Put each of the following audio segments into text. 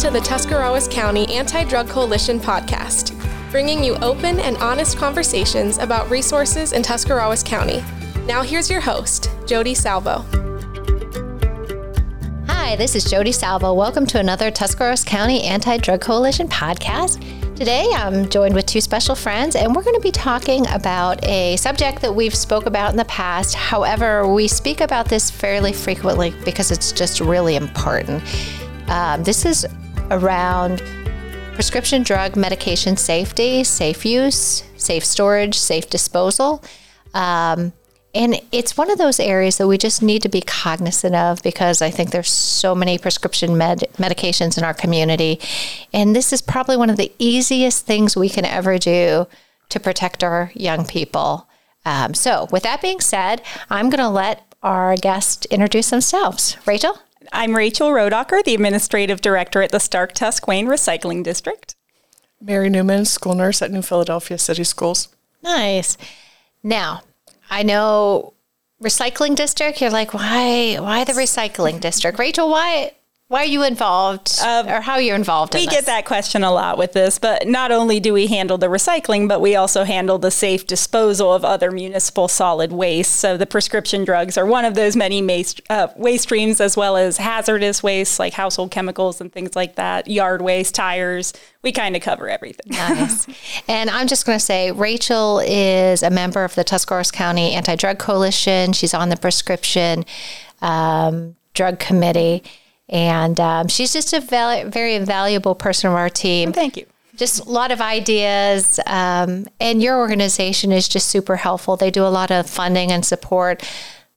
to the Tuscarawas County Anti Drug Coalition podcast, bringing you open and honest conversations about resources in Tuscarawas County. Now, here's your host, Jody Salvo. Hi, this is Jody Salvo. Welcome to another Tuscarawas County Anti Drug Coalition podcast. Today, I'm joined with two special friends, and we're going to be talking about a subject that we've spoke about in the past. However, we speak about this fairly frequently because it's just really important. Um, this is around prescription drug medication safety, safe use, safe storage, safe disposal. Um, and it's one of those areas that we just need to be cognizant of because I think there's so many prescription med- medications in our community. And this is probably one of the easiest things we can ever do to protect our young people. Um, so, with that being said, I'm going to let our guests introduce themselves. Rachel? I'm Rachel Rodacher, the Administrative Director at the Stark Tusquane Recycling District. Mary Newman, school nurse at New Philadelphia City Schools. Nice. Now, I know recycling district. You're like, why? Why the recycling district, Rachel? Why? Why are you involved, um, or how are you involved? We in get that question a lot with this, but not only do we handle the recycling, but we also handle the safe disposal of other municipal solid waste. So the prescription drugs are one of those many waste, uh, waste streams, as well as hazardous waste like household chemicals and things like that, yard waste, tires. We kind of cover everything. nice. And I'm just going to say, Rachel is a member of the Tuscarawas County Anti Drug Coalition. She's on the prescription um, drug committee and um, she's just a val- very valuable person of our team. thank you. Just a lot of ideas, um, and your organization is just super helpful. They do a lot of funding and support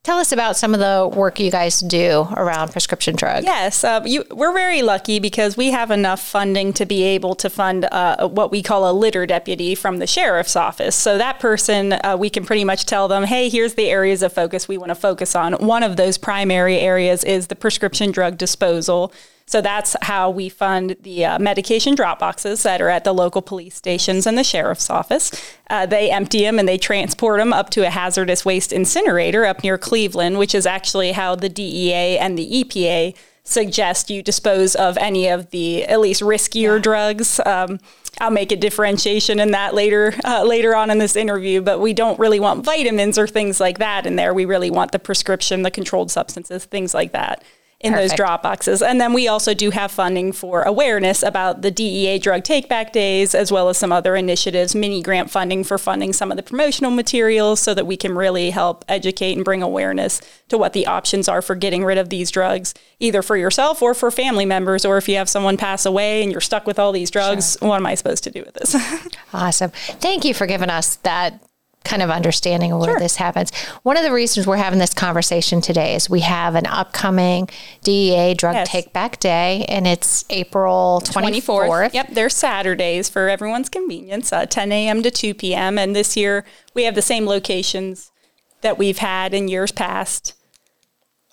Tell us about some of the work you guys do around prescription drugs. Yes, uh, you, we're very lucky because we have enough funding to be able to fund uh, what we call a litter deputy from the sheriff's office. So that person, uh, we can pretty much tell them, hey, here's the areas of focus we want to focus on. One of those primary areas is the prescription drug disposal. So that's how we fund the uh, medication drop boxes that are at the local police stations and the sheriff's office. Uh, they empty them and they transport them up to a hazardous waste incinerator up near Cleveland, which is actually how the DEA and the EPA suggest you dispose of any of the at least riskier yeah. drugs. Um, I'll make a differentiation in that later uh, later on in this interview, but we don't really want vitamins or things like that in there. We really want the prescription, the controlled substances, things like that in Perfect. those drop boxes. And then we also do have funding for awareness about the DEA drug take back days, as well as some other initiatives, mini grant funding for funding some of the promotional materials so that we can really help educate and bring awareness to what the options are for getting rid of these drugs, either for yourself or for family members, or if you have someone pass away and you're stuck with all these drugs, sure. what am I supposed to do with this? awesome. Thank you for giving us that kind of understanding of where sure. this happens. One of the reasons we're having this conversation today is we have an upcoming DEA Drug yes. Take Back Day, and it's April 24th. 24th. Yep, they're Saturdays for everyone's convenience, uh, 10 a.m. to 2 p.m. And this year we have the same locations that we've had in years past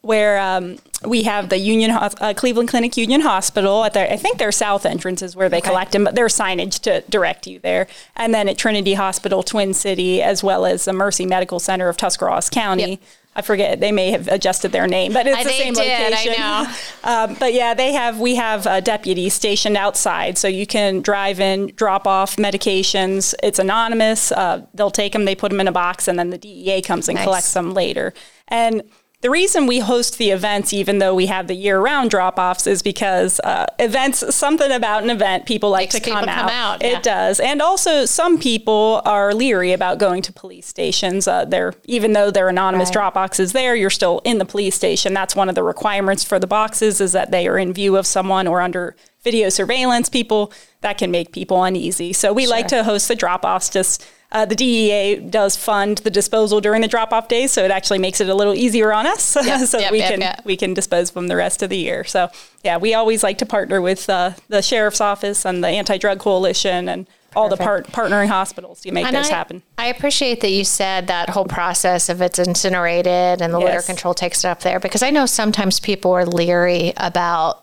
where um, we have the Union uh, Cleveland Clinic Union Hospital at their I think their south entrance is where they okay. collect them, but there's signage to direct you there. And then at Trinity Hospital, Twin City, as well as the Mercy Medical Center of Tuscarawas County. Yep. I forget they may have adjusted their name, but it's I, the same did, location. Um, but yeah, they have we have a deputy stationed outside, so you can drive in, drop off medications. It's anonymous. Uh, they'll take them, they put them in a box, and then the DEA comes and nice. collects them later. And the reason we host the events, even though we have the year round drop offs, is because uh, events, something about an event, people like Makes to come, out. come out. It does. And also, some people are leery about going to police stations. Uh, they're, even though they're anonymous right. drop boxes there, you're still in the police station. That's one of the requirements for the boxes is that they are in view of someone or under video surveillance people. That can make people uneasy. So we sure. like to host the drop offs just uh, the DEA does fund the disposal during the drop-off days, so it actually makes it a little easier on us, yep, so yep, we yep, can we can dispose of them the rest of the year. So yeah, we always like to partner with uh, the sheriff's office and the anti-drug coalition and all Perfect. the part- partnering hospitals to make and this I, happen. I appreciate that you said that whole process of it's incinerated and the yes. litter control takes it up there because I know sometimes people are leery about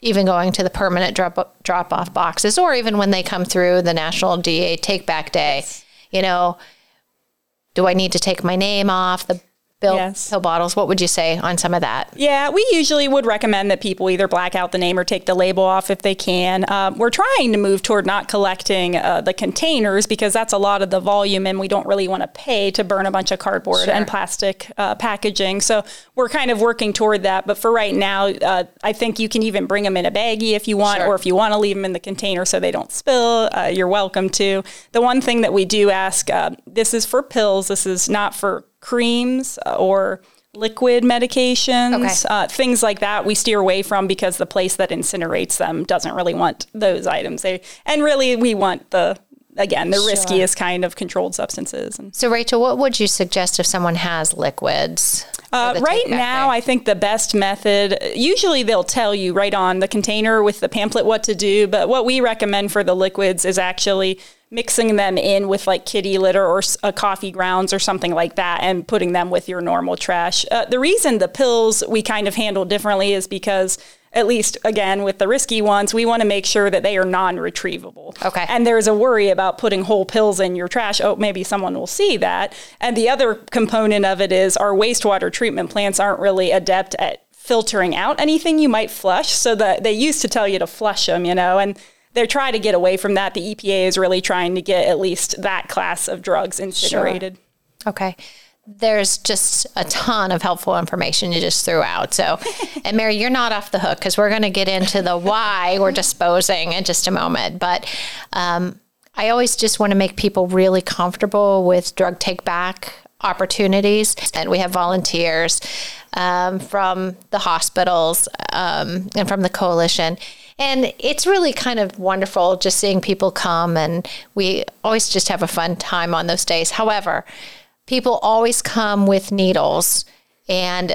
even going to the permanent drop drop off boxes, or even when they come through the National DA Take Back Day. You know, do I need to take my name off the pill, Yes. pill bottles. What would you say on some of that? Yeah, we usually would recommend that people either black out the name or take the label off if they can. Um, we're trying to move toward not collecting uh, the containers because that's a lot of the volume, and we don't really want to pay to burn a bunch of cardboard Sure. and plastic uh, packaging. So we're kind of working toward that. But for right now, uh, I think you can even bring them in a baggie if you want, Sure. or if you want to leave them in the container so they don't spill, uh, you're welcome to. The one thing that we do ask uh, this is for pills, this is not for creams uh, or liquid medications, Okay. uh, things like that. We steer away from because the place that incinerates them doesn't really want those items. They and really we want the again the riskiest kind of controlled substances. And So, Rachel, what would you suggest if someone has liquids? uh, right now? I think the best method, usually they'll tell you right on the container with the pamphlet what to do, but what we recommend for the liquids is actually mixing them in with like kitty litter or s- uh, coffee grounds or something like that and putting them with your normal trash. Uh, the reason the pills we kind of handle differently is because at least again with the risky ones, we want to make sure that they are non-retrievable. Okay. And there's a worry about putting whole pills in your trash. Oh, maybe someone will see that. And the other component of it is our wastewater treatment plants aren't really adept at filtering out anything you might flush. So that they used to tell you to flush them, you know, and they're trying to get away from that. The EPA is really trying to get at least that class of drugs incinerated. Sure. Okay. There's just a ton of helpful information you just threw out. So, and Mary, you're not off the hook because we're going to get into the why we're disposing in just a moment. But um, I always just want to make people really comfortable with drug take back opportunities. And we have volunteers um, from the hospitals um, and from the coalition. And it's really kind of wonderful just seeing people come, and we always just have a fun time on those days. However, people always come with needles and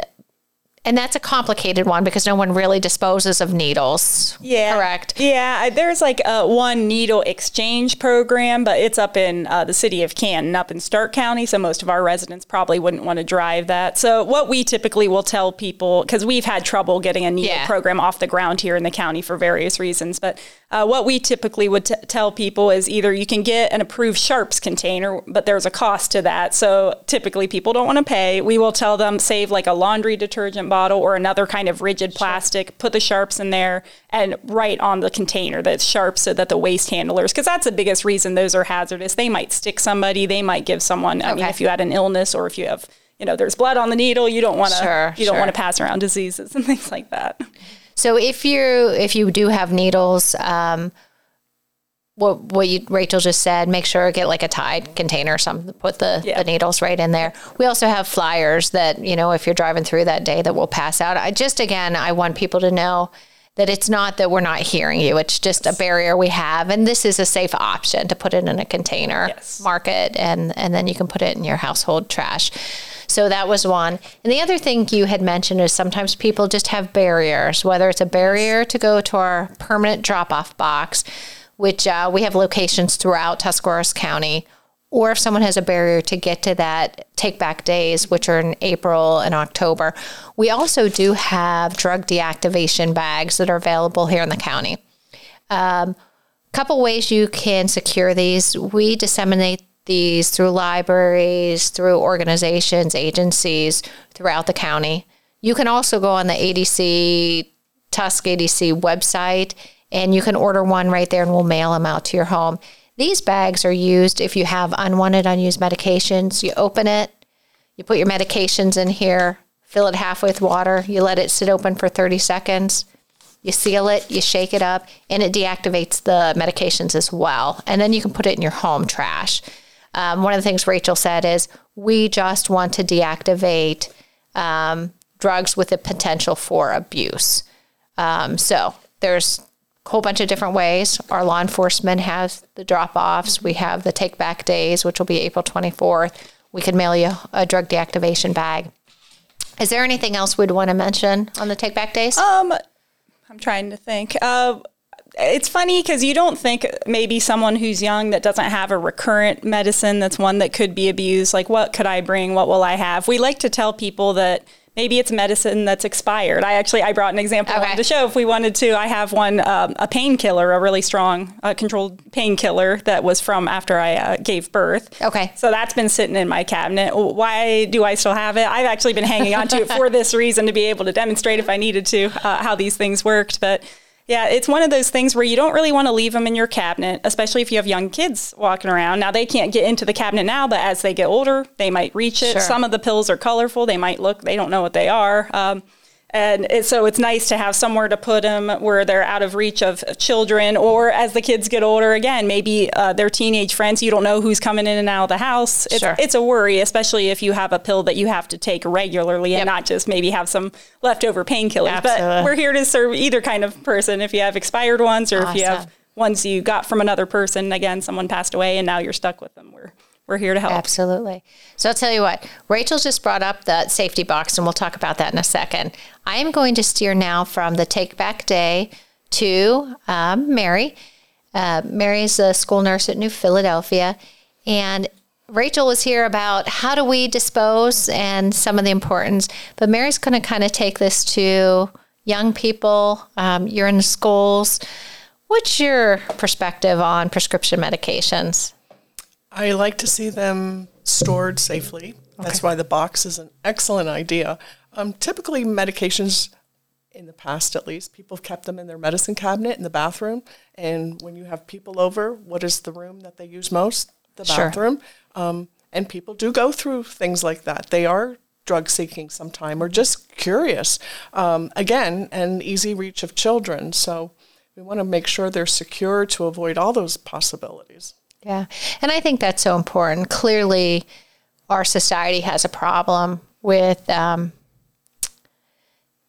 and that's a complicated one because no one really disposes of needles. Yeah. Correct. Yeah. There's like a one needle exchange program, but it's up in uh, the city of Canton, up in Stark County. So most of our residents probably wouldn't want to drive that. So what we typically will tell people, because we've had trouble getting a needle Yeah. program off the ground here in the county for various reasons, but uh, what we typically would t- tell people is either you can get an approved Sharps container, but there's a cost to that. So typically people don't want to pay. We will tell them save like a laundry detergent bottle or another kind of rigid plastic, put the Sharps in there and write on the container that it's Sharps so that the waste handlers, because that's the biggest reason those are hazardous. They might stick somebody, they might give someone, I mean, if you had an illness or if you have, you know, there's blood on the needle, you don't want to, Sure, you don't want to pass around diseases and things like that. So if you if you do have needles, um, what what you Rachel just said, make sure get like a tied container or something. Put the, Yeah. the needles right in there. We also have flyers that you know if you're driving through that day that will pass out. I just again I want people to know that it's not that we're not hearing you. It's just a barrier we have, and this is a safe option to put it in a container, Yes. mark it, and and then you can put it in your household trash. So that was one. And the other thing you had mentioned is sometimes people just have barriers, whether it's a barrier to go to our permanent drop off box, which uh, we have locations throughout Tuscarawas County, or if someone has a barrier to get to that take back days, which are in April and October. We also do have drug deactivation bags that are available here in the county A couple ways you can secure these. We disseminate these through libraries, through organizations, agencies throughout the county. You can also go on the ADC, Tusc ADC website, and you can order one right there and we'll mail them out to your home. These bags are used if you have unwanted, unused medications. You open it, you put your medications in here, fill it half with water, you let it sit open for 30 seconds. You seal it, you shake it up, and it deactivates the medications as well. And then you can put it in your home trash. Um, one of the things Rachel said is we just want to deactivate um, drugs with a potential for abuse. Um, so there's whole bunch of different ways. Our law enforcement has the drop offs. We have the take back days, which will be April 24th. We could mail you a drug deactivation bag. Is there anything else we'd want to mention on the take back days? Um, I'm trying to think. Uh, it's funny because you don't think maybe someone who's young that doesn't have a recurrent medicine that's one that could be abused. Like, what could I bring? What will I have? We like to tell people that maybe it's medicine that's expired. I actually I brought an example Okay. on the show if we wanted to. I have one um, a painkiller, a really strong uh, controlled painkiller that was from after I uh, gave birth. Okay. So that's been sitting in my cabinet. Why do I still have it? I've actually been hanging on to it for this reason to be able to demonstrate if I needed to uh, how these things worked. But yeah, it's one of those things where you don't really want to leave them in your cabinet, especially if you have young kids walking around. Now they can't get into the cabinet now, but as they get older, they might reach it. Sure. Some of the pills are colorful. They might look, they don't know what they are. Um, and it, so it's nice to have somewhere to put them where they're out of reach of children, or as the kids get older, again, maybe uh, their teenage friends. You don't know who's coming in and out of the house. It's, Sure. it's a worry, especially if you have a pill that you have to take regularly Yep. and not just maybe have some leftover painkillers. But we're here to serve either kind of person. If you have expired ones, or if you have ones you got from another person, again, someone passed away and now you're stuck with them. We're we're here to help. Absolutely. So I'll tell you what, Rachel just brought up the safety box, and we'll talk about that in a second. I am going to steer now from the take back day to um, Mary. Uh, Mary's a school nurse at New Philadelphia, and Rachel was here about how do we dispose and some of the importance, but Mary's going to kind of take this to young people. Um, you're in schools. What's your perspective on prescription medications? I like to see them stored safely. That's why the box is an excellent idea. Um, typically, medications, in the past at least, people have kept them in their medicine cabinet in the bathroom. And when you have people over, what is the room that they use most? The Sure. bathroom. Um, and people do go through things like that. They are drug seeking sometime or just curious. Um, again, an easy reach of children. So we want to make sure they're secure to avoid all those possibilities. Yeah. And I think that's so important. Clearly, our society has a problem with um,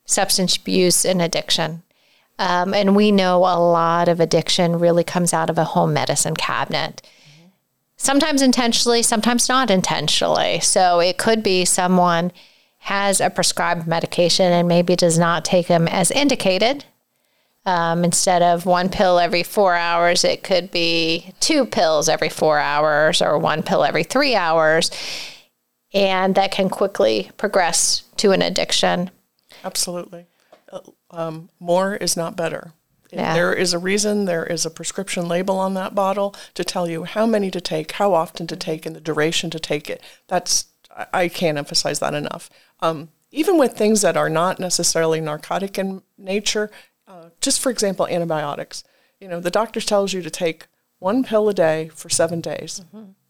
substance abuse and addiction. Um, and we know a lot of addiction really comes out of a home medicine cabinet. Sometimes intentionally, sometimes not intentionally. So it could be someone has a prescribed medication and maybe does not take them as indicated. Um, instead of one pill every four hours, it could be two pills every four hours or one pill every three hours. And that can quickly progress to an addiction. Absolutely. Uh, Um, more is not better. Yeah. There is a reason, there is a prescription label on that bottle to tell you how many to take, how often to take, and the duration to take it. That's, I- I can't emphasize that enough. Um, even with things that are not necessarily narcotic in nature, uh, just for example, antibiotics. You know, the doctor tells you to take one pill a day for seven days.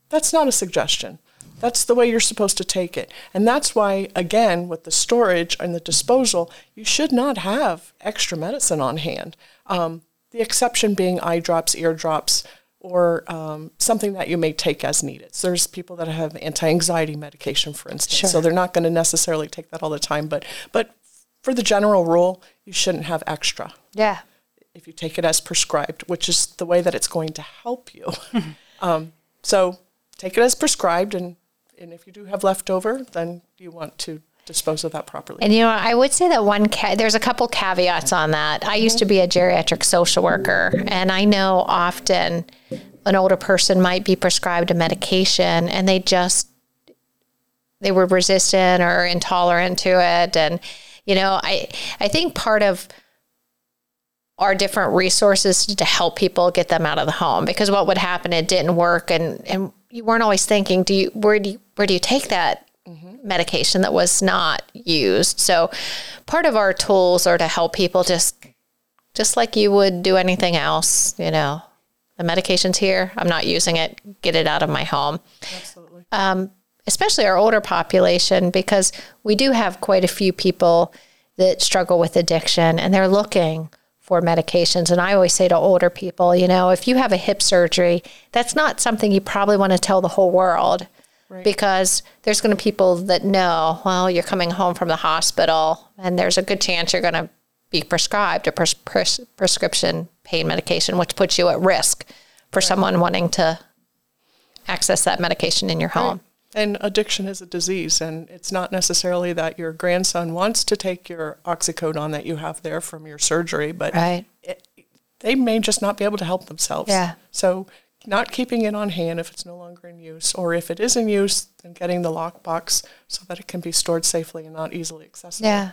That's not a suggestion. That's the way you're supposed to take it. And that's why, again, with the storage and the disposal, you should not have extra medicine on hand. Um, the exception being eye drops, ear drops, or um, something that you may take as needed. So there's people that have anti-anxiety medication, for instance, so they're not going to necessarily take that all the time. But but for the general rule, you shouldn't have extra Yeah. if you take it as prescribed, which is the way that it's going to help you. um, so take it as prescribed, and, and if you do have leftover, then you want to dispose of that properly. And you know, I would say that one ca- there's a couple caveats on that. I used to be a geriatric social worker, and I know often an older person might be prescribed a medication and they just they were resistant or intolerant to it and you know, I I think part of our different resources to help people get them out of the home because what would happen it didn't work and and you weren't always thinking do you where do you where do you take that mm-hmm. medication that was not used? So part of our tools are to help people just just like you would do anything else you know. The medication's here. I'm not using it. Get it out of my home. Absolutely. Um, especially our older population, because we do have quite a few people that struggle with addiction and they're looking for medications. And I always say to older people, you know, if you have a hip surgery, that's not something you probably want to tell the whole world because there's going to be people that know, well, you're coming home from the hospital and there's a good chance you're going to be prescribed a pres- pres- prescription pain medication, which puts you at risk for someone wanting to access that medication in your home. And addiction is a disease, and it's not necessarily that your grandson wants to take your oxycodone that you have there from your surgery, but Right. it, they may just not be able to help themselves. Yeah. So not keeping it on hand if it's no longer in use, or if it is in use, then getting the lockbox so that it can be stored safely and not easily accessible. Yeah.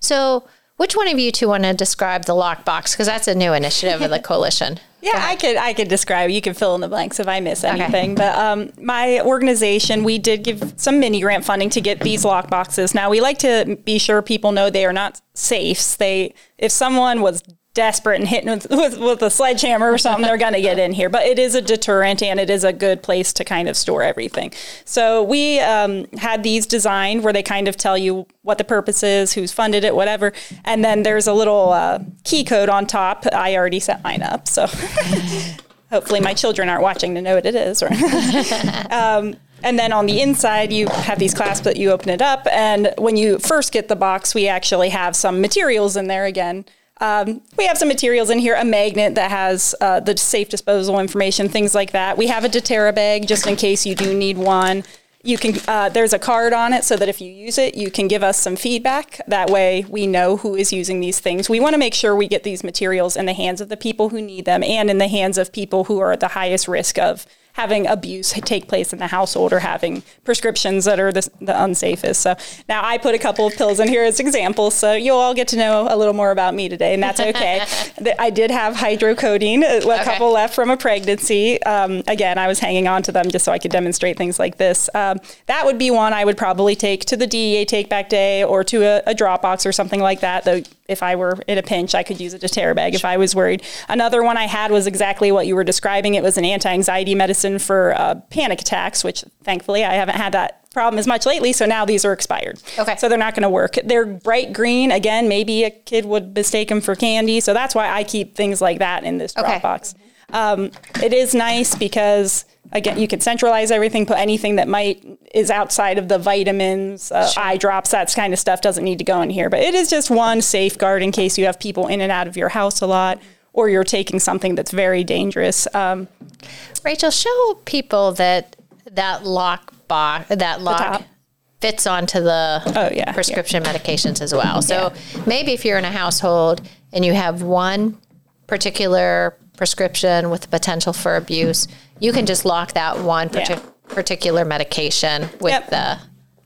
So, which one of you two want to describe the lockbox? Because that's a new initiative of the coalition. Yeah, I could I could describe. You can fill in the blanks if I miss anything. But um, my organization, we did give some mini grant funding to get these lock boxes. Now we like to be sure people know they are not safes. They if someone was desperate and hitting with, with, with a sledgehammer or something, they're going to get in here. But it is a deterrent and it is a good place to kind of store everything. So we um, had these designed where they kind of tell you what the purpose is, who's funded it, whatever. And then there's a little uh, key code on top. I already set mine up. So hopefully my children aren't watching to know what it is. um, and then on the inside, you have these clasps that you open it up. And when you first get the box, we actually have some materials in there again um, we have some materials in here, a magnet that has uh, the safe disposal information, things like that. We have a Deterra bag just in case you do need one. You can uh, there's a card on it so that if you use it, you can give us some feedback. That way, we know who is using these things. We want to make sure we get these materials in the hands of the people who need them and in the hands of people who are at the highest risk of having abuse take place in the household or having prescriptions that are the, the unsafest. So now I put a couple of pills in here as examples, so you'll all get to know a little more about me today, and that's okay. I did have hydrocodone, a okay. couple left from a pregnancy. Um, again, I was hanging on to them just so I could demonstrate things like this. Um, that would be one I would probably take to the DEA take back day or to a, a Dropbox or something like that. Though if I were in a pinch, I could use a Deterra bag if I was worried. Another one I had was exactly what you were describing. It was an anti-anxiety medicine for uh, panic attacks, which thankfully I haven't had that problem as much lately. So now these are expired. Okay. So they're not going to work. They're bright green. Again, maybe a kid would mistake them for candy. So that's why I keep things like that in this okay. Dropbox. Um, it is nice because again, you can centralize everything, put anything that might is outside of the vitamins, uh, sure. eye drops, that kind of stuff doesn't need to go in here. But it is just one safeguard in case you have people in and out of your house a lot, or you're taking something that's very dangerous. Um, Rachel, show people that that lock box, that lock fits onto the oh, yeah, prescription yeah. medications as well. So yeah. maybe if you're in a household and you have one particular prescription with the potential for abuse, you can just lock that one yeah. particular medication with yep. the.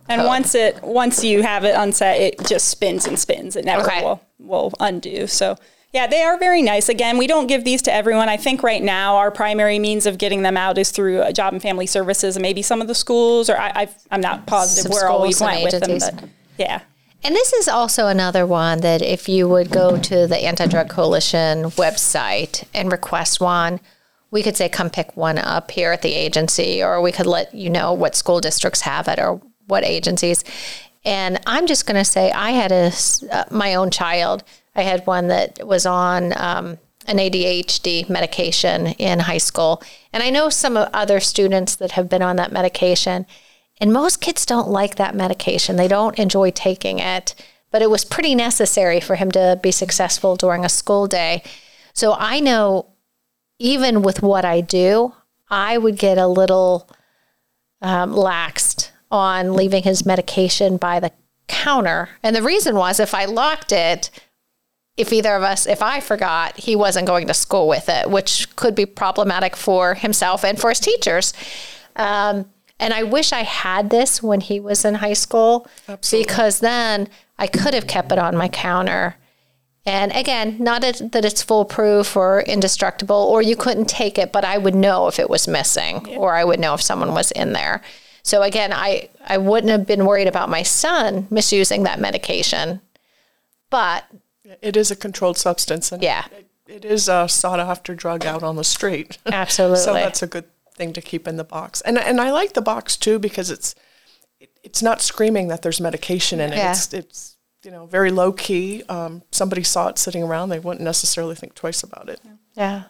And code. once it once you have it unset, it just spins and spins. It never okay. will will undo. So yeah, they are very nice. Again, we don't give these to everyone. I think right now our primary means of getting them out is through Job and Family Services and maybe some of the schools, or I, am not positive some where all we went with them. But yeah. And this is also another one that if you would go to the Anti Drug Coalition website and request one, we could say, come pick one up here at the agency, or we could let you know what school districts have it or what agencies. And I'm just going to say, I had a, uh, my own child. I had one that was on um, an ADHD medication in high school. And I know some other students that have been on that medication. And most kids don't like that medication, they don't enjoy taking it. But it was pretty necessary for him to be successful during a school day. So I know even with what I do, I would get a little um, laxed on leaving his medication by the counter. And the reason was if I locked it, if either of us, if I forgot, he wasn't going to school with it, which could be problematic for himself and for his teachers. Um, and I wish I had this when he was in high school Absolutely. because then I could have kept it on my counter. And again, not that it's foolproof or indestructible, or you couldn't take it, but I would know if it was missing, yeah. or I would know if someone was in there. So again, I, I wouldn't have been worried about my son misusing that medication, but it is a controlled substance, and yeah, it, it is a sought after drug out on the street. Absolutely. so that's a good thing to keep in the box. And and I like the box too because it's it, it's not screaming that there's medication in it. Yeah. It's it's you know very low key. Um, somebody saw it sitting around, they wouldn't necessarily think twice about it. Yeah.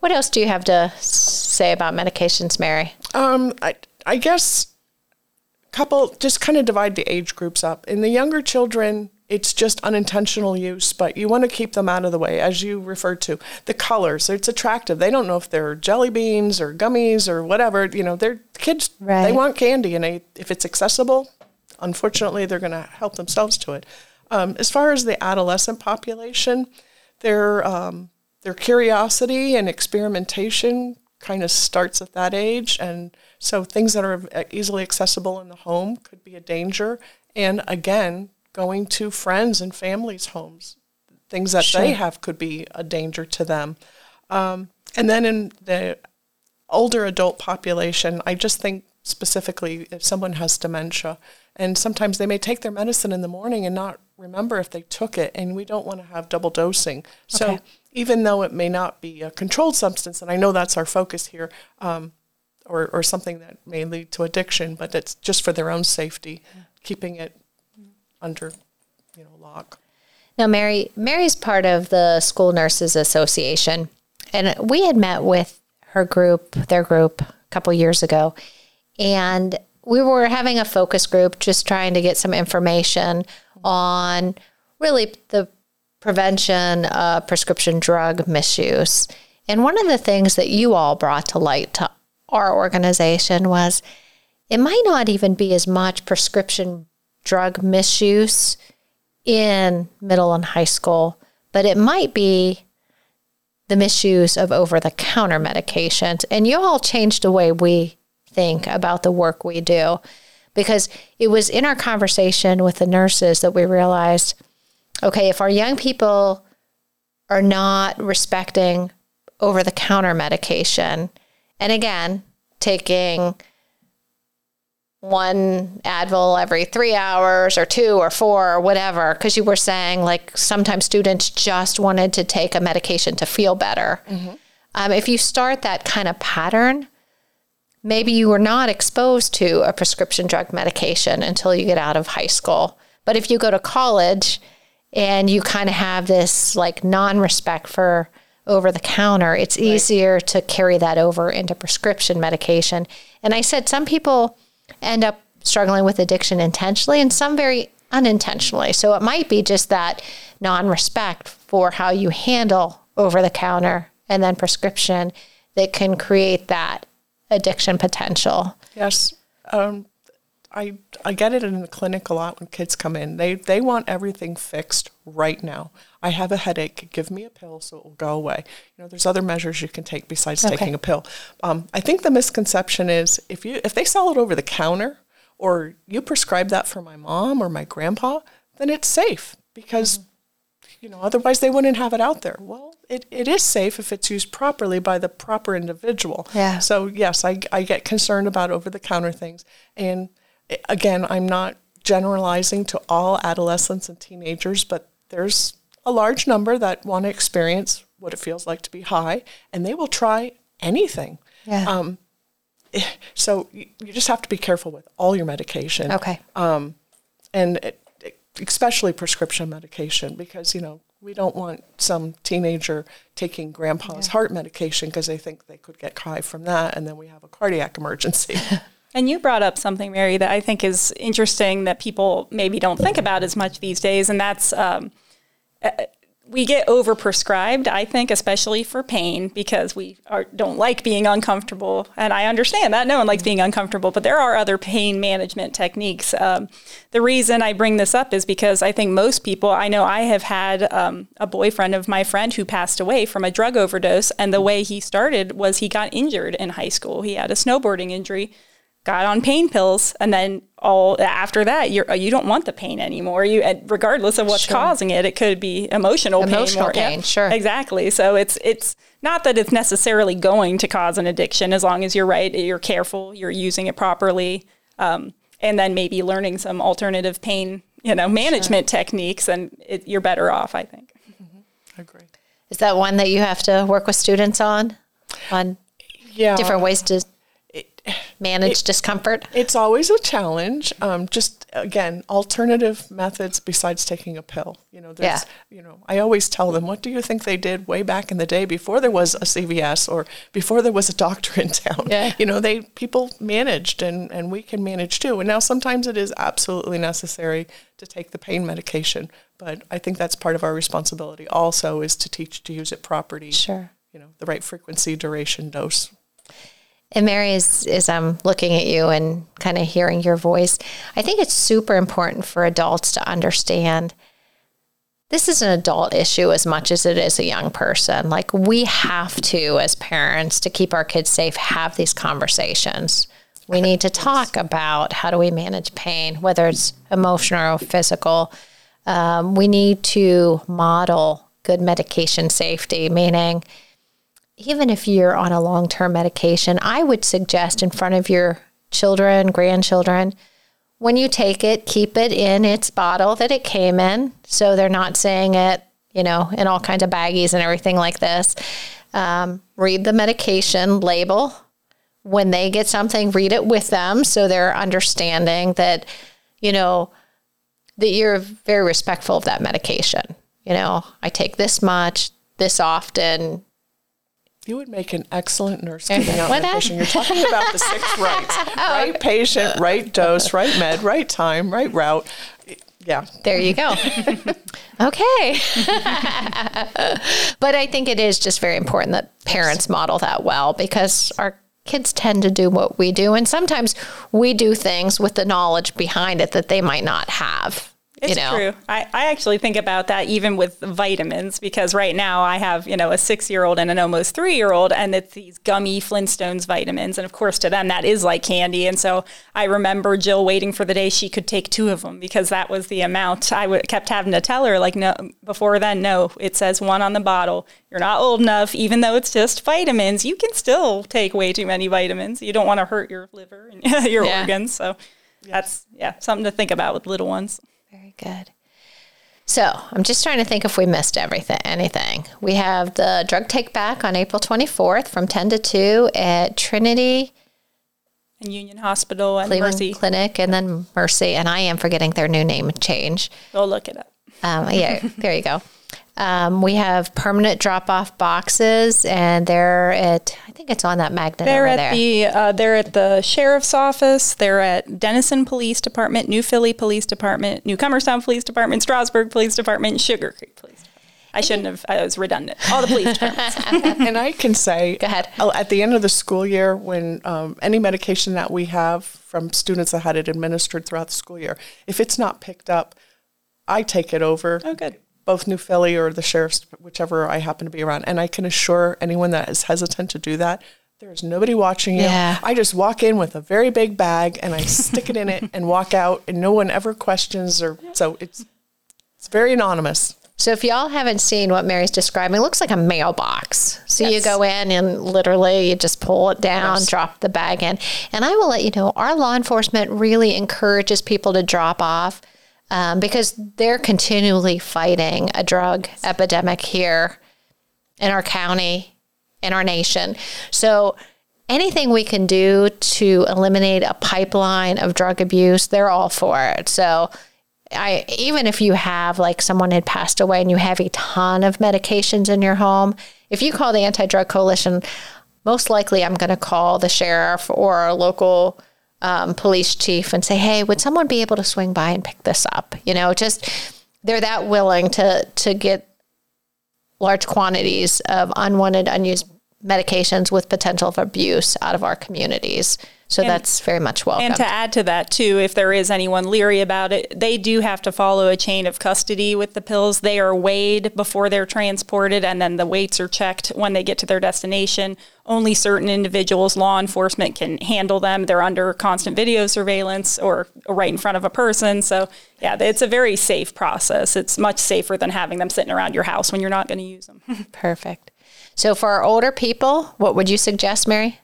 What else do you have to say about medications, Mary? Um, I I guess couple just kind of divide the age groups up. In the younger children, it's just unintentional use, but you want to keep them out of the way, as you referred to. The colors, it's attractive. They don't know if they're jelly beans or gummies or whatever. You know, they're kids. Right. They want candy, and they, if it's accessible, unfortunately, they're going to help themselves to it. Um, as far as the adolescent population, their um, their curiosity and experimentation kind of starts at that age. And so things that are easily accessible in the home could be a danger. And again, going to friends and families' homes, things that sure. they have could be a danger to them. Um, and then in the older adult population, I just think specifically if someone has dementia, and sometimes they may take their medicine in the morning and not remember if they took it, and we don't want to have double dosing. So okay. even though it may not be a controlled substance, and I know that's our focus here, um, or, or something that may lead to addiction, but it's just for their own safety, keeping it under, you know, lock. Now, Mary, Mary's part of the School Nurses Association, and we had met with her group, their group, a couple years ago, and we were having a focus group just trying to get some information on really the prevention of prescription drug misuse. And one of the things that you all brought to light to our organization was it might not even be as much prescription drug misuse in middle and high school, but it might be the misuse of over the counter medications. And you all changed the way we think about the work we do because it was in our conversation with the nurses that we realized okay, if our young people are not respecting over the counter medication, and again, taking one Advil every three hours or two or four or whatever, because you were saying like sometimes students just wanted to take a medication to feel better. Mm-hmm. Um, if you start that kind of pattern, maybe you were not exposed to a prescription drug medication until you get out of high school. But if you go to college and you kind of have this like non respect for over the counter, it's right. easier to carry that over into prescription medication. And I said some people end up struggling with addiction intentionally and some very unintentionally. So it might be just that non respect for how you handle over the counter and then prescription that can create that addiction potential. Yes. Um, I, I get it in the clinic a lot when kids come in. They, they want everything fixed right now. I have a headache. Give me a pill so it will go away. You know, there's other measures you can take besides okay. taking a pill. Um, I think the misconception is if you if they sell it over the counter or you prescribe that for my mom or my grandpa, then it's safe because mm-hmm you know, otherwise they wouldn't have it out there. Well, it, it is safe if it's used properly by the proper individual. Yeah. So yes, I, I get concerned about over the counter things. And eh, again, I'm not generalizing to all adolescents and teenagers, but there's a large number that want to experience what it feels like to be high, and they will try anything. Yeah. Um, eh, so you, you just have to be careful with all your medication. Okay. Um, and it, especially prescription medication, because, you know, we don't want some teenager taking grandpa's yeah. heart medication because they think they could get high from that, and then we have a cardiac emergency. And you brought up something, Mary, that I think is interesting that people maybe don't think about as much these days, and that's um, we get overprescribed, I think, especially for pain because we are, don't like being uncomfortable. And I understand that no one likes being uncomfortable, but there are other pain management techniques. Um, the reason I bring this up is because I think most people, I know I have had um, a boyfriend of my friend who passed away from a drug overdose. And the way he started was he got injured in high school. He had a snowboarding injury got on pain pills and then all after that you're you don't want the pain anymore. You regardless of what's sure. causing it it could be emotional, emotional pain, pain, sure. Exactly. So it's it's not that it's necessarily going to cause an addiction as long as you're right you're careful you're using it properly um, and then maybe learning some alternative pain you know management sure. techniques and it, you're better off i think. Mm-hmm. i agree. Is that one that you have to work with students on? On yeah. different ways to manage it, discomfort? It's always a challenge. Um, just again, alternative methods besides taking a pill. You know, there's, yeah. you know, I always tell them, what do you think they did way back in the day before there was a CVS or before there was a doctor in town? Yeah. You know, they people managed, and and we can manage too. And now sometimes it is absolutely necessary to take the pain medication, but I think that's part of our responsibility also is to teach to use it properly. Sure. You know, the right frequency, duration, dose. And Mary, as, I'm looking at you and kind of hearing your voice, I think it's super important for adults to understand this is an adult issue as much as it is a young person. Like we have to, as parents, to keep our kids safe, have these conversations. We need to talk about how do we manage pain, whether it's emotional or physical. Um, we need to model good medication safety, meaning even if you're on a long term medication, I would suggest in front of your children, grandchildren, when you take it, keep it in its bottle that it came in. So they're not saying it, you know, in all kinds of baggies and everything like this. Um, read the medication label. When they get something, read it with them so they're understanding that, you know, that you're very respectful of that medication. You know, I take this much, this often, you would make an excellent nurse giving out medication. You're talking about the six rights: oh, right patient, right dose, right med, right time, right route. Yeah, There you go. okay. but I think it is just very important that parents model that well because our kids tend to do what we do. And sometimes we do things with the knowledge behind it that they might not have. It's you know? true. I, I actually think about that even with vitamins because right now I have, you know, a six year old and an almost three year old, and it's these gummy Flintstones vitamins. And of course, to them, that is like candy. And so I remember Jill waiting for the day she could take two of them because that was the amount. I w- kept having to tell her, like, no, before then, no, it says one on the bottle. You're not old enough, even though it's just vitamins, you can still take way too many vitamins. You don't want to hurt your liver and your Yeah. organs. So that's, yeah, something to think about with little ones. Very good. So I'm just trying to think if we missed everything, anything. We have the drug take back on April 24th from 10 to 2 at Trinity And Union Hospital and Cleveland Mercy. Clinic and then Mercy. And I am forgetting their new name change. Go look it up. Um, yeah, there you go. Um, we have permanent drop off boxes, and they're at, I think it's on that magnet They're over at there. the uh, they're at the sheriff's office. They're at Dennison Police Department, New Philly Police Department, Newcomerstown Police Department, Strasburg Police Department, Sugarcreek Police. Department. I shouldn't have. I was redundant. All the police departments. and I can say, Go ahead. uh, At the end of the school year, when um, any medication that we have from students that had it administered throughout the school year, if it's not picked up, I take it over. Oh, good. Both New Philly or the sheriff's, whichever I happen to be around, and I can assure anyone that is hesitant to do that. There is nobody watching you. Yeah. I just walk in with a very big bag and I stick it in it and walk out, and no one ever questions or so it's it's very anonymous. So if y'all haven't seen what Mary's describing, it looks like a mailbox. So you go in and literally you just pull it down, Yes. drop the bag in. And I will let you know, our law enforcement really encourages people to drop off um, because they're continually fighting a drug epidemic here in our county, in our nation. So anything we can do to eliminate a pipeline of drug abuse, they're all for it. So I even if you have like someone had passed away and you have a ton of medications in your home, if you call the anti-drug coalition, most likely I'm going to call the sheriff or a local um, police chief and say, "Hey, would someone be able to swing by and pick this up?" You know, just they're that willing to to get large quantities of unwanted, unused medications with potential of abuse out of our communities. So that's very much welcome. And to add to that, too, if there is anyone leery about it, they do have to follow a chain of custody with the pills. They are weighed before they're transported, and then the weights are checked when they get to their destination. Only certain individuals, law enforcement, can handle them. They're under constant video surveillance or right in front of a person. So, yeah, it's a very safe process. It's much safer than having them sitting around your house when you're not going to use them. Perfect. So for our older people, what would you suggest, Mary?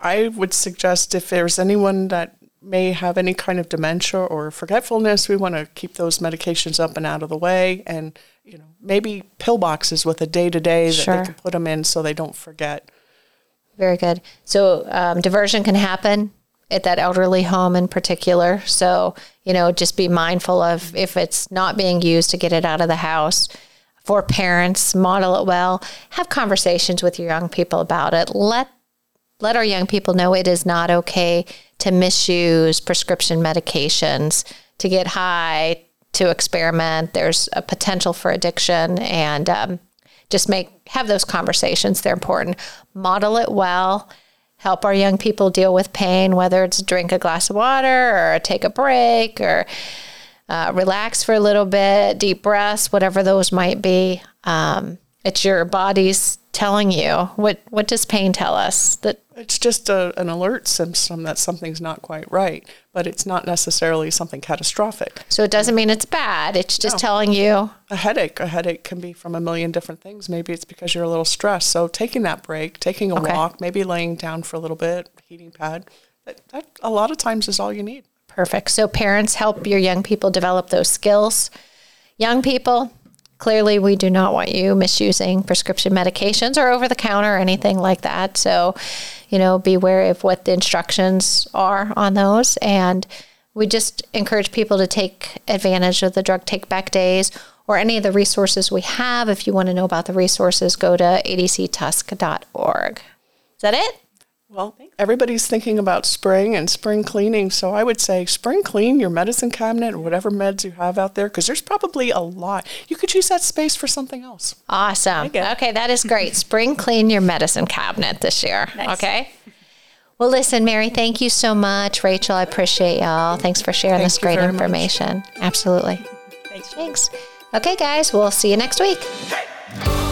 I would suggest if there's anyone that may have any kind of dementia or forgetfulness, we want to keep those medications up and out of the way, and you know maybe pill boxes with a day to day that they can put them in so they don't forget. Very good. So um, diversion can happen at that elderly home in particular. So, you know, just be mindful of if it's not being used to get it out of the house. For parents, model it well. Have conversations with your young people about it. Let let our young people know it is not okay to misuse prescription medications, to get high, to experiment. There's a potential for addiction, and um, just make have those conversations. They're important. Model it well. Help our young people deal with pain, whether it's drink a glass of water or take a break or uh, relax for a little bit, deep breaths, whatever those might be. Um, it's your body's telling you. What what does pain tell us? That It's just a, an alert symptom that something's not quite right, but it's not necessarily something catastrophic. so it doesn't mean it's bad. It's just No. telling you. A headache, a headache can be from a million different things. Maybe it's because you're a little stressed. So taking that break, taking a Okay. walk, maybe laying down for a little bit, heating pad, that, that a lot of times is all you need. Perfect. So parents help your young people develop those skills. Young people, clearly we do not want you misusing prescription medications or over the counter or anything like that. So, you know, be wary of what the instructions are on those and we just encourage people to take advantage of the drug take back days or any of the resources we have. If you want to know about the resources, go to adctusc.org. Is that it? Well, everybody's thinking about spring and spring cleaning, so I would say spring clean your medicine cabinet or whatever meds you have out there because there's probably a lot. You could use that space for something else. Awesome. Okay, that is great. Spring clean your medicine cabinet this year. Okay. Well, listen, Mary, thank you so much. Rachel, I appreciate y'all. Thanks for sharing Thank this great very much. information. Absolutely. Thanks. Thanks. Okay, guys, we'll see you next week.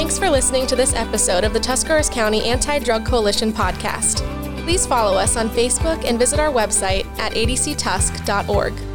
Thanks for listening to this episode of the Tuscarawas County Anti Drug Coalition podcast. Please follow us on Facebook and visit our website at adctusc.org.